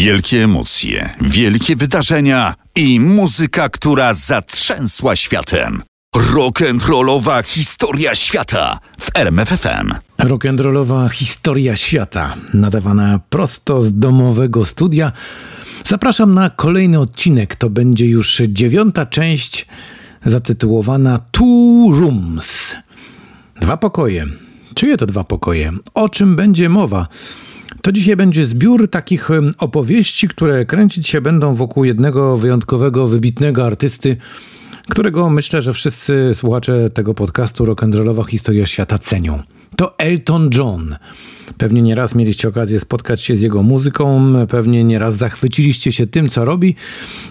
Wielkie emocje, wielkie wydarzenia i muzyka, która zatrzęsła światem. Rock'n'rollowa historia świata w RMFFM. Rock'n'rollowa historia świata, nadawana prosto z domowego studia. Zapraszam na kolejny odcinek. To będzie już dziewiąta część zatytułowana Two Rooms. Dwa pokoje. Czyje to dwa pokoje? O czym będzie mowa? To dzisiaj będzie zbiór takich opowieści, które kręcić się będą wokół jednego wyjątkowego, wybitnego artysty, którego myślę, że wszyscy słuchacze tego podcastu Rock'n'Rollowa Historia Świata cenią. To Elton John. Pewnie nieraz mieliście okazję spotkać się z jego muzyką, pewnie nieraz zachwyciliście się tym, co robi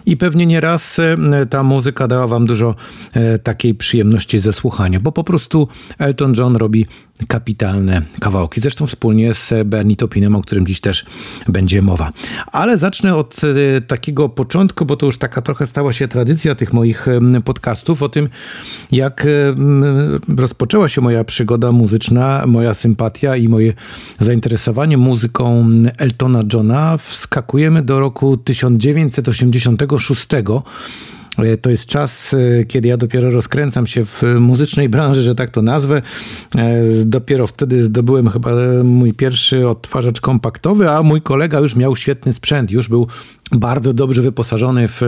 i pewnie nieraz e, ta muzyka dała wam dużo e, takiej przyjemności ze słuchania, bo po prostu Elton John robi kapitalne kawałki. Zresztą wspólnie z Bernie Topinem, o którym dziś też będzie mowa. Ale zacznę od e, takiego początku, bo to już taka trochę stała się tradycja tych moich podcastów, o tym jak rozpoczęła się moja przygoda muzyczna, moja sympatia i moje zainteresowanie muzyką Eltona Johna. Wskakujemy do roku 1986 E, to jest czas, e, kiedy ja dopiero rozkręcam się w muzycznej branży, że tak to nazwę. E, dopiero wtedy zdobyłem chyba mój pierwszy odtwarzacz kompaktowy, a mój kolega już miał świetny sprzęt, już był bardzo dobrze wyposażony w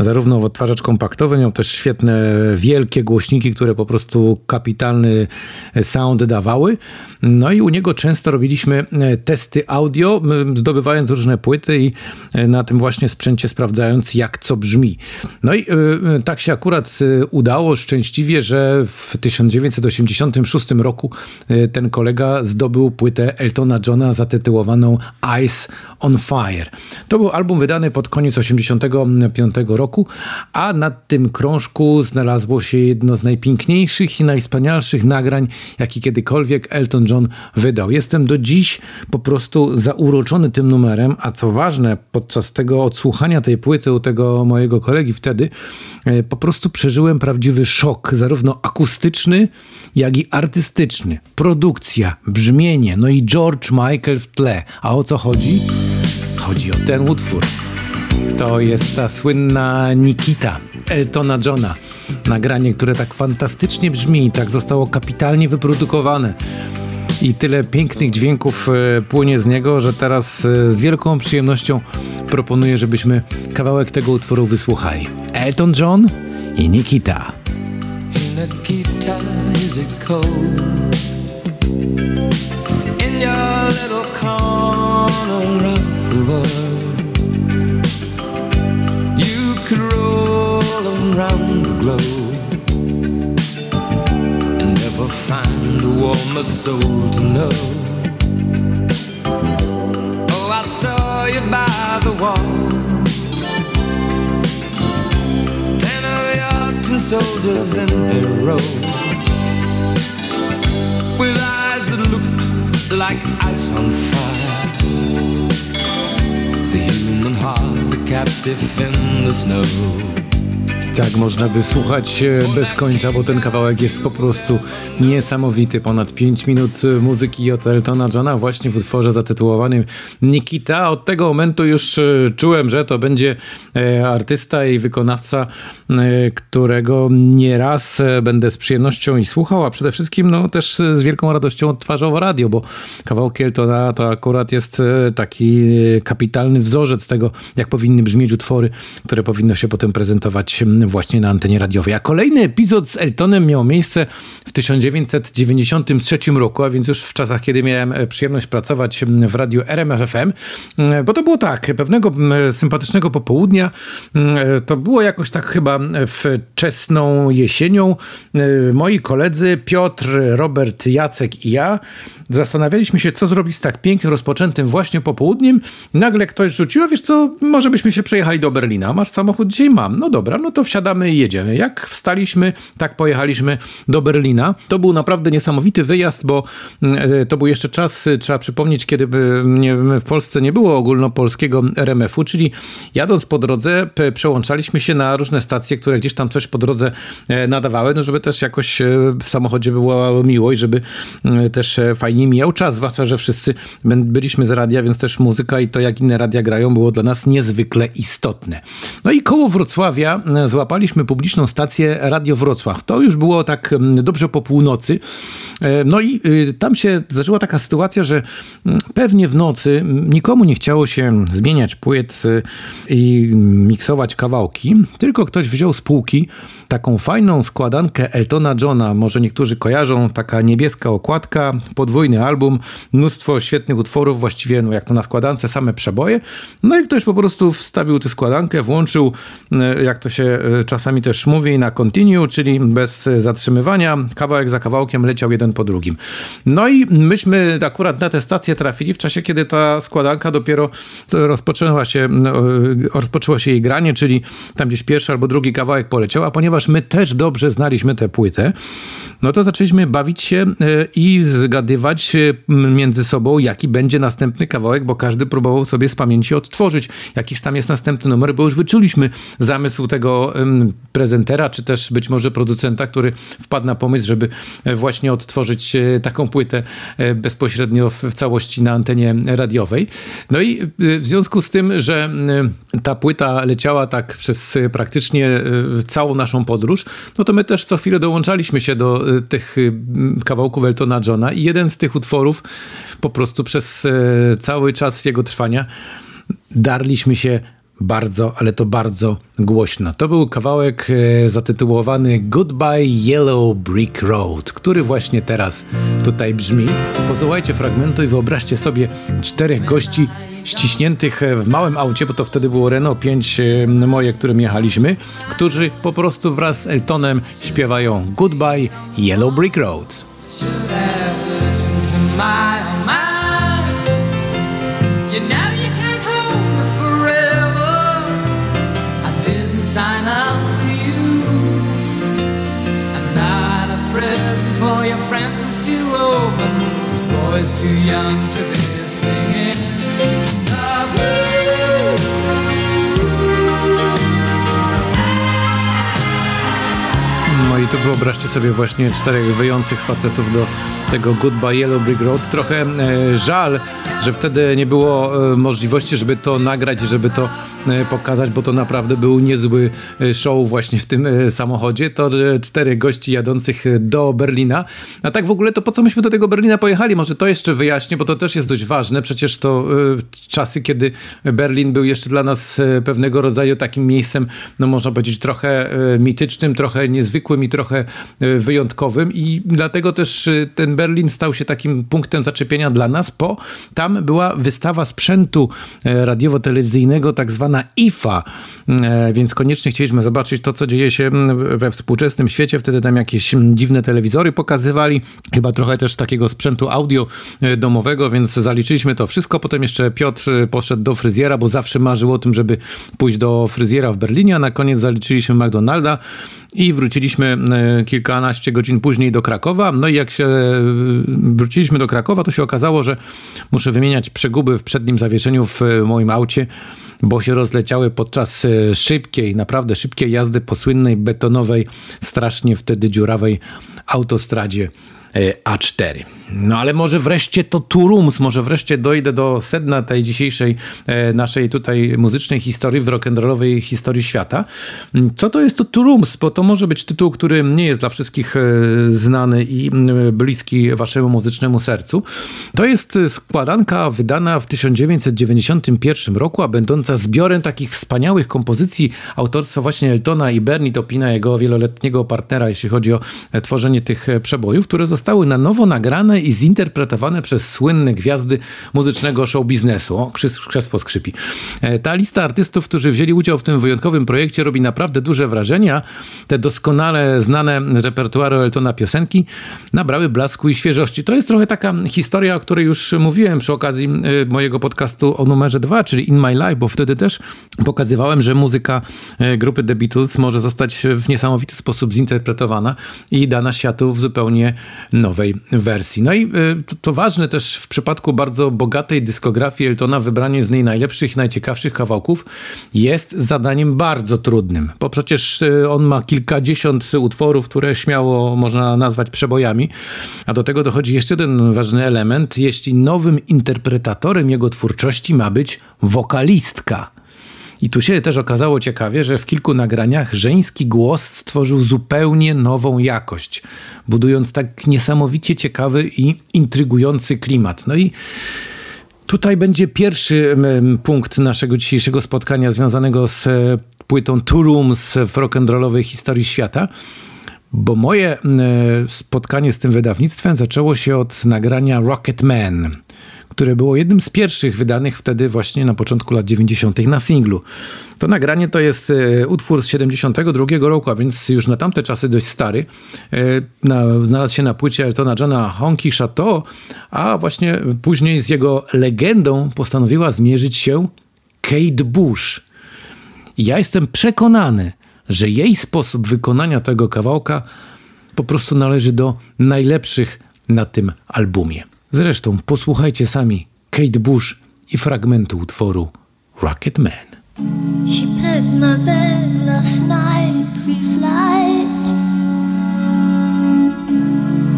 zarówno w odtwarzacz kompaktowy, miał też świetne, wielkie głośniki, które po prostu kapitalny sound dawały. No i u niego często robiliśmy testy audio, zdobywając różne płyty i na tym właśnie sprzęcie sprawdzając, jak co brzmi. No i tak się akurat udało szczęśliwie, że w 1986 roku ten kolega zdobył płytę Eltona Johna zatytułowaną Ice on Fire. To był album wydany pod koniec 1985 roku, a na tym krążku znalazło się jedno z najpiękniejszych i najwspanialszych nagrań, jaki kiedykolwiek Elton John wydał. Jestem do dziś po prostu zauroczony tym numerem, a co ważne, podczas tego odsłuchania tej płyty u tego mojego kolegi wtedy, e, po prostu przeżyłem prawdziwy szok, zarówno akustyczny, jak i artystyczny. Produkcja, brzmienie, no i George Michael w tle. A o co chodzi? Chodzi o ten utwór. To jest ta słynna Nikita Eltona Johna. Nagranie, które tak fantastycznie brzmi, tak zostało kapitalnie wyprodukowane i tyle pięknych dźwięków e, płynie z niego, że teraz e, z wielką przyjemnością proponuję, żebyśmy kawałek tego utworu wysłuchali. Elton John i Nikita. Nikita is it cold in your little corner You could roll around the globe and never find a warmer soul to know. Oh, I saw you by the wall. Soldiers with eyes that looked like ice on fire. Human heart, a captive in the snow. Tak można by słuchać e, bez końca, bo ten kawałek jest po prostu niesamowity. Ponad 5 minut e, muzyki od Eltona Johna właśnie w utworze zatytułowanym Nikita. Od tego momentu już e, czułem, że to będzie artysta i wykonawca, którego nieraz będę z przyjemnością i słuchał, a przede wszystkim no, też z wielką radością odtwarzał radio, bo kawałki Eltona to akurat jest taki kapitalny wzorzec tego, jak powinny brzmieć utwory, które powinno się potem prezentować właśnie na antenie radiowej. A kolejny epizod z Eltonem miał miejsce w 1993 roku, a więc już w czasach, kiedy miałem e, przyjemność pracować w radiu RMFFM, e, bo to było tak, pewnego sympatycznego popołudnia, e, to było jakoś tak chyba wczesną jesienią, moi koledzy Piotr, Robert, Jacek i ja zastanawialiśmy się, co zrobić z tak pięknym, rozpoczętym właśnie popołudniem. Nagle ktoś rzucił, a wiesz co, może byśmy się przejechali do Berlina. Masz samochód? Dzisiaj mam. No dobra, no to wsiadamy i jedziemy. Jak wstaliśmy, tak pojechaliśmy do Berlina. To był naprawdę niesamowity wyjazd, bo mm, to był jeszcze czas, trzeba przypomnieć, kiedy nie, w Polsce nie było ogólnopolskiego RMF-u, czyli jadąc po drodze przełączaliśmy się na różne stacje, które gdzieś tam coś po drodze nadawały, no żeby też jakoś w samochodzie była miłość, żeby też fajnie mijał czas, zwłaszcza, że wszyscy byliśmy z radia, więc też muzyka i to, jak inne radia grają, było dla nas niezwykle istotne. No i koło Wrocławia e, złapaliśmy publiczną stację Radio Wrocław. To już było tak dobrze po północy. E, no i y, tam się zaczęła taka sytuacja, że pewnie w nocy nikomu nie chciało się zmieniać płyt y, i miksować kawałki, tylko ktoś wziął z półki taką fajną składankę Eltona Johna. Może niektórzy kojarzą, taka niebieska okładka, podwójny album, mnóstwo świetnych utworów, właściwie no jak to na składance, same przeboje. No i ktoś po prostu wstawił tę składankę, włączył, e, jak to się e, czasami też mówi, na continue, czyli bez zatrzymywania, kawałek za kawałkiem leciał jeden po drugim. No i myśmy akurat na tę stację trafili w czasie, kiedy ta składanka dopiero rozpoczęła się, e, rozpoczęło się jej granie, czyli tam gdzieś pierwszy albo drugi kawałek poleciał, a ponieważ my też dobrze znaliśmy tę płytę, no to zaczęliśmy bawić się i zgadywać między sobą, jaki będzie następny kawałek, bo każdy próbował sobie z pamięci odtworzyć, jakiś tam jest następny numer, bo już wyczuliśmy zamysł tego prezentera, czy też być może producenta, który wpadł na pomysł, żeby e, właśnie odtworzyć e, taką płytę e, bezpośrednio w całości na antenie radiowej. No i w związku z tym, że ta płyta leciała tak przez praktycznie całą naszą podróż, no to my też co chwilę dołączaliśmy się do tych kawałków Eltona Johna i jeden z tych utworów po prostu przez cały czas jego trwania darliśmy się bardzo, ale to bardzo głośno. To był kawałek e, zatytułowany Goodbye Yellow Brick Road, który właśnie teraz tutaj brzmi. Posłuchajcie fragmentu i wyobraźcie sobie czterech gości ściśniętych w małym aucie, bo to wtedy było Renault 5 e, moje, którym jechaliśmy, którzy po prostu wraz z Eltonem śpiewają Goodbye Yellow Brick Road. Too young to be wyobraźcie sobie właśnie czterech wyjących facetów do tego Goodbye Yellow Brick Road. Trochę e, żal, że wtedy nie było e, możliwości, żeby to nagrać, żeby to pokazać, bo to naprawdę był niezły e, show właśnie w tym samochodzie. To cztery gości jadących do Berlina. A tak w ogóle to po co myśmy do tego Berlina pojechali? Może to jeszcze wyjaśnię, bo to też jest dość ważne. Przecież to czasy, kiedy Berlin był jeszcze dla nas pewnego rodzaju takim miejscem, no można powiedzieć trochę mitycznym, trochę niezwykłym i trochę wyjątkowym i dlatego też ten Berlin stał się takim punktem zaczepienia dla nas, bo tam była wystawa sprzętu e, radiowo-telewizyjnego, tak zwana IFA, e, więc koniecznie chcieliśmy zobaczyć to, co dzieje się we współczesnym świecie. Wtedy tam jakieś dziwne telewizory pokazywali, chyba trochę też takiego sprzętu audio e, domowego, więc zaliczyliśmy to wszystko. Potem jeszcze Piotr poszedł do fryzjera, bo zawsze marzył o tym, żeby pójść do fryzjera w Berlinie, a na koniec zaliczyliśmy McDonalda i wróciliśmy kilkanaście godzin później do Krakowa. No i jak się wróciliśmy do Krakowa, to się okazało, że muszę wymieniać przeguby w przednim zawieszeniu w moim aucie, bo się rozleciały podczas e, szybkiej, naprawdę szybkiej jazdy po słynnej betonowej, strasznie wtedy dziurawej autostradzie E, A4. No ale może wreszcie to Turums, może wreszcie dojdę do sedna tej dzisiejszej e, naszej tutaj muzycznej historii, w rock'n'rollowej historii świata. Mm, co to jest to Turums? Bo to może być tytuł, który nie jest dla wszystkich e, znany i bliski waszemu muzycznemu sercu. To jest składanka wydana w 1991 roku, a będąca zbiorem takich wspaniałych kompozycji autorstwa właśnie Eltona i Bernie Topina, jego wieloletniego partnera, jeśli chodzi o tworzenie tych przebojów, które zostały zostały na nowo nagrane i zinterpretowane przez słynne gwiazdy muzycznego show biznesu. O, krzesło skrzypi. E, ta lista artystów, którzy wzięli udział w tym wyjątkowym projekcie robi naprawdę duże wrażenie. Te doskonale znane z repertuaru Eltona piosenki nabrały blasku i świeżości. To jest trochę taka historia, o której już mówiłem przy okazji e, mojego podcastu o numerze 2, czyli In My Life, bo wtedy też pokazywałem, że muzyka e, grupy The Beatles może zostać w niesamowity sposób zinterpretowana i dana światu w zupełnie nowej wersji. No i to ważne też w przypadku bardzo bogatej dyskografii Eltona wybranie z niej najlepszych najciekawszych kawałków jest zadaniem bardzo trudnym, bo przecież y, on ma kilkadziesiąt utworów, które śmiało można nazwać przebojami, a do tego dochodzi jeszcze jeden ważny element, jeśli nowym interpretatorem jego twórczości ma być wokalistka. I tu się też okazało ciekawie, że w kilku nagraniach żeński głos stworzył zupełnie nową jakość, budując tak niesamowicie ciekawy i intrygujący klimat. No i Tutaj będzie pierwszy punkt naszego dzisiejszego spotkania związanego z e, płytą Two Rooms w rock'n'rollowej historii świata, bo moje spotkanie z tym wydawnictwem zaczęło się od nagrania Rocket Man które było jednym z pierwszych wydanych wtedy właśnie na początku lat 90. na singlu. To nagranie to jest e, utwór z 72 roku, a więc już na tamte czasy dość stary. E, na, znalazł się na płycie Eltona Johna Honky Chateau, a właśnie później z jego legendą postanowiła zmierzyć się Kate Bush. Ja jestem przekonany, że jej sposób wykonania tego kawałka po prostu należy do najlepszych na tym albumie. Zresztą posłuchajcie sami Kate Bush i fragmentu utworu Rocket Man. She my last night pre-flight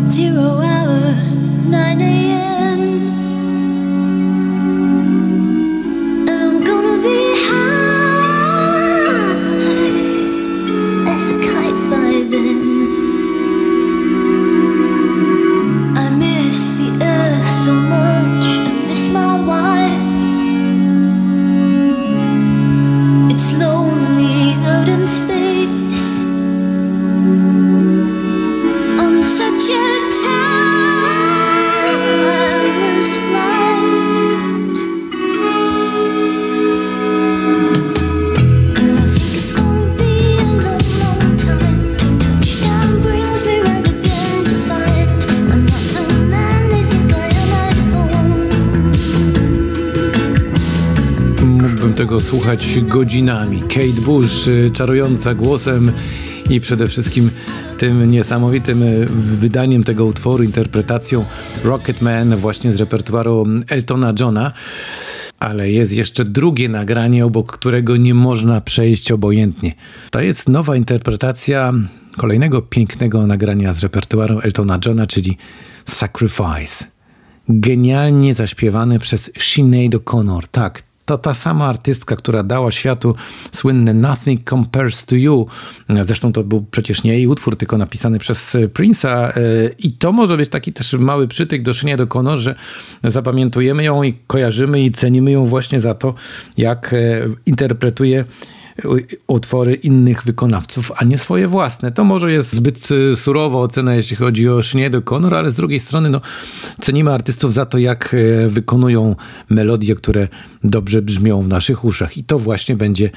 Zero hour, 9 a.m. słuchać godzinami. Kate Bush, y, czarująca głosem i przede wszystkim tym niesamowitym y, wydaniem tego utworu, interpretacją Rocket Man właśnie z repertuaru Eltona Johna. Ale jest jeszcze drugie nagranie, obok którego nie można przejść obojętnie. To jest nowa interpretacja kolejnego pięknego nagrania z repertuaru Eltona Johna, czyli Sacrifice. Genialnie zaśpiewany przez Sinead O'Connor. Tak, to ta sama artystka, która dała światu słynny Nothing Compares to You. Zresztą to był przecież nie jej utwór, tylko napisany przez Prince'a. I to może być taki też mały przytyk do Sinead O'Connor, że zapamiętujemy ją i kojarzymy i cenimy ją właśnie za to, jak e, interpretuje utwory innych wykonawców, a nie swoje własne. To może jest zbyt y, surowa ocena, jeśli chodzi o Sinead O'Connor, ale z drugiej strony no, cenimy artystów za to, jak e, wykonują melodie, które dobrze brzmią w naszych uszach. I to właśnie będzie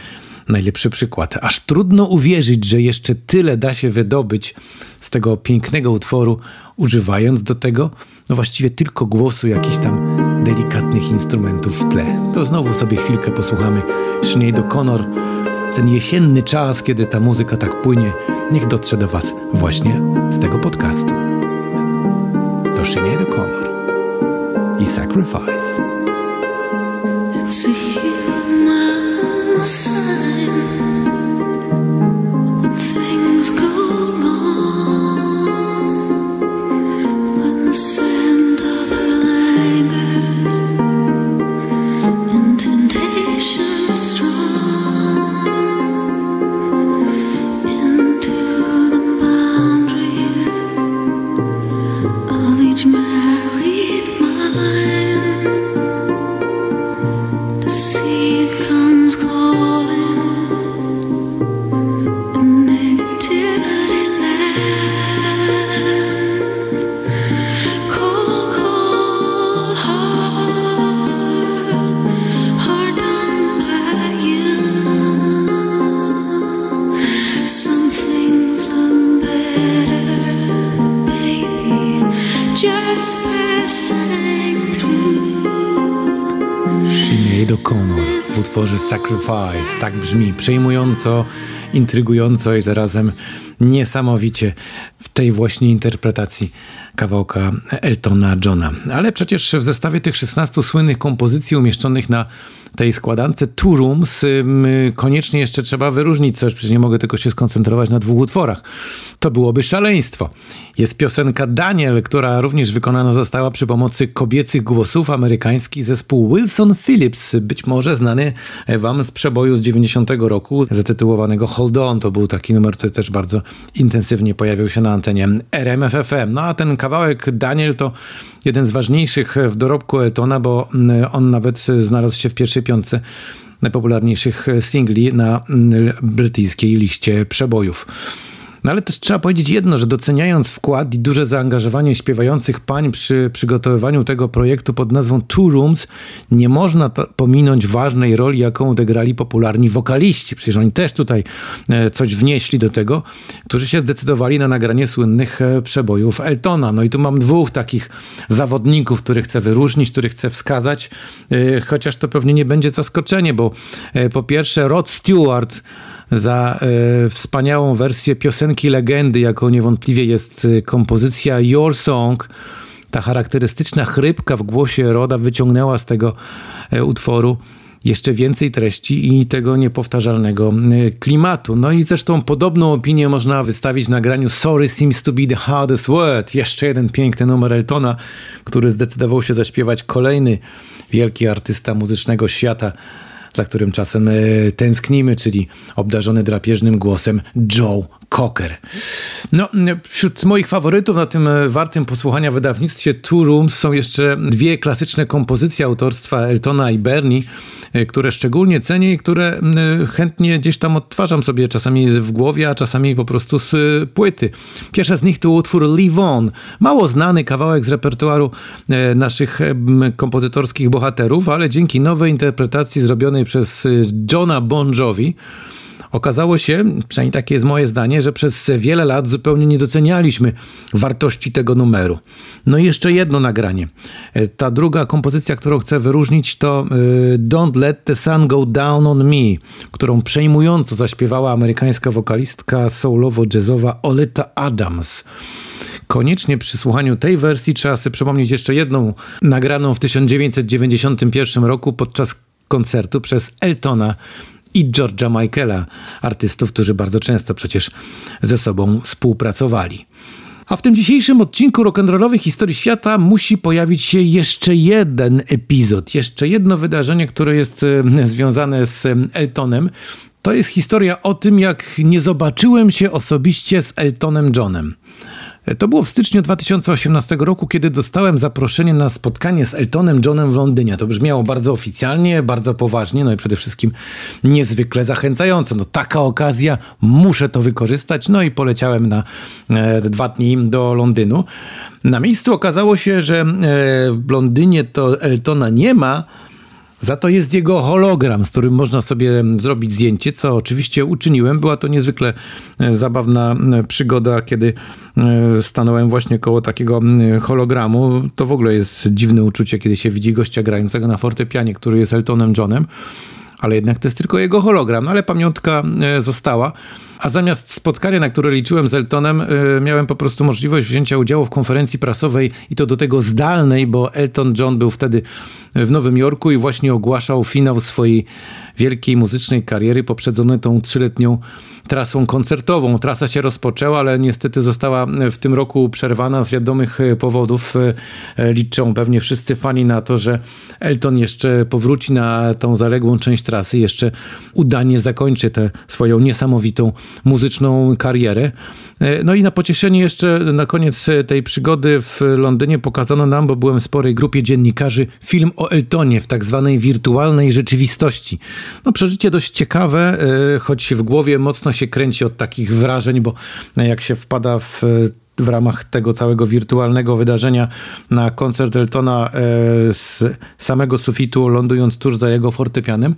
najlepszy przykład. Aż trudno uwierzyć, że jeszcze tyle da się wydobyć z tego pięknego utworu, używając do tego no właściwie tylko głosu jakichś tam delikatnych instrumentów w tle. To znowu sobie chwilkę posłuchamy Sinead O'Connor ten jesienny czas, kiedy ta muzyka tak płynie, niech dotrze do Was właśnie z tego podcastu. To Sinead O'Connor i Sacrifice. W utworze Sacrifice. Tak brzmi przejmująco, intrygująco i zarazem niesamowicie w tej właśnie interpretacji kawałka Eltona Johna. Ale przecież w zestawie tych 16 słynnych kompozycji umieszczonych na tej składance Two Rooms koniecznie jeszcze trzeba wyróżnić coś, przecież nie mogę tylko się skoncentrować na dwóch utworach. To byłoby szaleństwo. Jest piosenka Daniel, która również wykonana została przy pomocy kobiecych głosów amerykański zespół Wilson Phillips, być może znany wam z przeboju z 90 roku zatytułowanego Hold On. To był taki numer, który też bardzo intensywnie pojawił się na antenie RMFFM. No a ten kawałek Daniel to jeden z ważniejszych w dorobku Eltona, bo on nawet znalazł się w pierwszej piątce najpopularniejszych singli na brytyjskiej liście przebojów. No ale też trzeba powiedzieć jedno, że doceniając wkład i duże zaangażowanie śpiewających pań przy przygotowywaniu tego projektu pod nazwą Two Rooms, nie można pominąć ważnej roli, jaką odegrali popularni wokaliści. Przecież oni też tutaj e, coś wnieśli do tego, którzy się zdecydowali na nagranie słynnych e, przebojów Eltona. No i tu mam dwóch takich zawodników, których chcę wyróżnić, których chcę wskazać, e, chociaż to pewnie nie będzie zaskoczenie, bo po pierwsze Rod Stewart za e, wspaniałą wersję piosenki legendy, jaką niewątpliwie jest e, kompozycja Your Song. Ta charakterystyczna chrypka w głosie Roda wyciągnęła z tego e, utworu jeszcze więcej treści i tego niepowtarzalnego klimatu. No i zresztą podobną opinię można wystawić na graniu Sorry Seems to be the Hardest Word. Jeszcze jeden piękny numer Eltona, który zdecydował się zaśpiewać kolejny wielki artysta muzycznego świata za którym czasem e, tęsknimy, czyli obdarzony drapieżnym głosem Joe Cocker. No, wśród moich faworytów na tym e, wartym posłuchania wydawnictwie Two Rooms są jeszcze dwie klasyczne kompozycje autorstwa Eltona i Bernie, e, które szczególnie cenię i które chętnie gdzieś tam odtwarzam sobie czasami w głowie, a czasami po prostu z płyty. Pierwsza z nich to utwór Live On, mało znany kawałek z repertuaru naszych kompozytorskich bohaterów, ale dzięki nowej interpretacji zrobionej przez Johna Bon Jovi, okazało się, przynajmniej takie jest moje zdanie, że przez wiele lat zupełnie nie docenialiśmy wartości tego numeru. No i jeszcze jedno nagranie. E, ta druga kompozycja, którą chcę wyróżnić to y, Don't Let the Sun Go Down on Me, którą przejmująco zaśpiewała amerykańska wokalistka soulowo-jazzowa Oleta Adams. Koniecznie przy słuchaniu tej wersji trzeba sobie przypomnieć jeszcze jedną nagraną w 1991 roku podczas koncertu przez Eltona i George'a Michaela, artystów, którzy bardzo często przecież ze sobą współpracowali. A w tym dzisiejszym odcinku rock'n'rollowej historii świata musi pojawić się jeszcze jeden epizod, jeszcze jedno wydarzenie, które jest e, związane z Eltonem. To jest historia o tym, jak nie zobaczyłem się osobiście z Eltonem Johnem. To było w styczniu 2018 roku, kiedy dostałem zaproszenie na spotkanie z Eltonem Johnem w Londynie. To brzmiało bardzo oficjalnie, bardzo poważnie, no i przede wszystkim niezwykle zachęcająco. No taka okazja, muszę to wykorzystać. No i poleciałem na e, dwa dni do Londynu. Na miejscu okazało się, że e, w Londynie to Eltona nie ma, za to jest jego hologram, z którym można sobie zrobić zdjęcie, co oczywiście uczyniłem. Była to niezwykle e, zabawna e, przygoda, kiedy e, stanąłem właśnie koło takiego hologramu. To w ogóle jest dziwne uczucie, kiedy się widzi gościa grającego na fortepianie, który jest Eltonem Johnem ale jednak to jest tylko jego hologram, no ale pamiątka została. A zamiast spotkania, na które liczyłem z Eltonem, miałem po prostu możliwość wzięcia udziału w konferencji prasowej i to do tego zdalnej, bo Elton John był wtedy w Nowym Jorku i właśnie ogłaszał finał swojej wielkiej muzycznej kariery poprzedzony tą trzyletnią trasą koncertową. Trasa się rozpoczęła, ale niestety została w tym roku przerwana z wiadomych powodów. Liczą pewnie wszyscy fani na to, że Elton jeszcze powróci na tą zaległą część trasy, jeszcze udanie zakończy tę swoją niesamowitą muzyczną karierę. No i na pocieszenie jeszcze na koniec tej przygody w Londynie pokazano nam, bo byłem w sporej grupie dziennikarzy, film o Eltonie w tak zwanej wirtualnej rzeczywistości. No przeżycie dość ciekawe, e, choć w głowie mocno się kręci od takich wrażeń, bo jak się wpada w w ramach tego całego wirtualnego wydarzenia na koncert Eltona e, z samego sufitu, lądując tuż za jego fortepianem,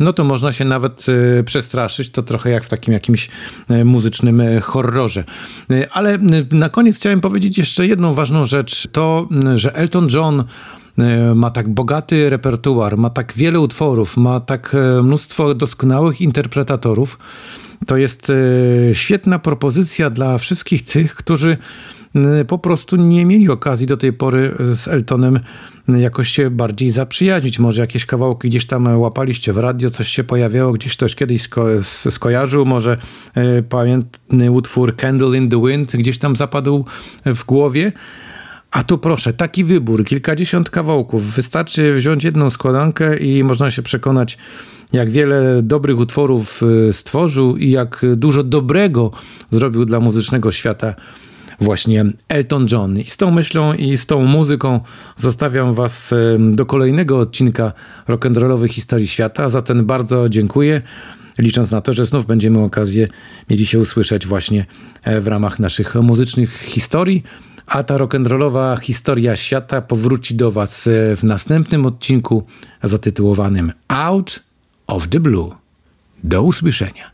no to można się nawet e, przestraszyć. To trochę jak w takim jakimś muzycznym horrorze. Ale na koniec chciałem powiedzieć jeszcze jedną ważną rzecz. To, że Elton John e, ma tak bogaty repertuar, ma tak wiele utworów, ma tak e, mnóstwo doskonałych interpretatorów. To jest e, świetna propozycja dla wszystkich tych, którzy po prostu nie mieli okazji do tej pory z Eltonem jakoś się bardziej zaprzyjaźnić. Może jakieś kawałki gdzieś tam łapaliście w radio, coś się pojawiało, gdzieś ktoś kiedyś sko skojarzył, może y, pamiętny utwór Candle in the Wind gdzieś tam zapadł w głowie. A tu proszę, taki wybór, kilkadziesiąt kawałków. Wystarczy wziąć jedną składankę i można się przekonać, jak wiele dobrych utworów e, stworzył i jak dużo dobrego zrobił dla muzycznego świata właśnie Elton John. I z tą myślą i z tą muzyką zostawiam Was do kolejnego odcinka rock'n'rollowej historii świata. Za ten bardzo dziękuję. Licząc na to, że znów będziemy okazję mieli się usłyszeć właśnie e, w ramach naszych muzycznych historii. A ta rock'n'rollowa historia świata powróci do Was e, w następnym odcinku zatytułowanym Out of the Blue. Do usłyszenia.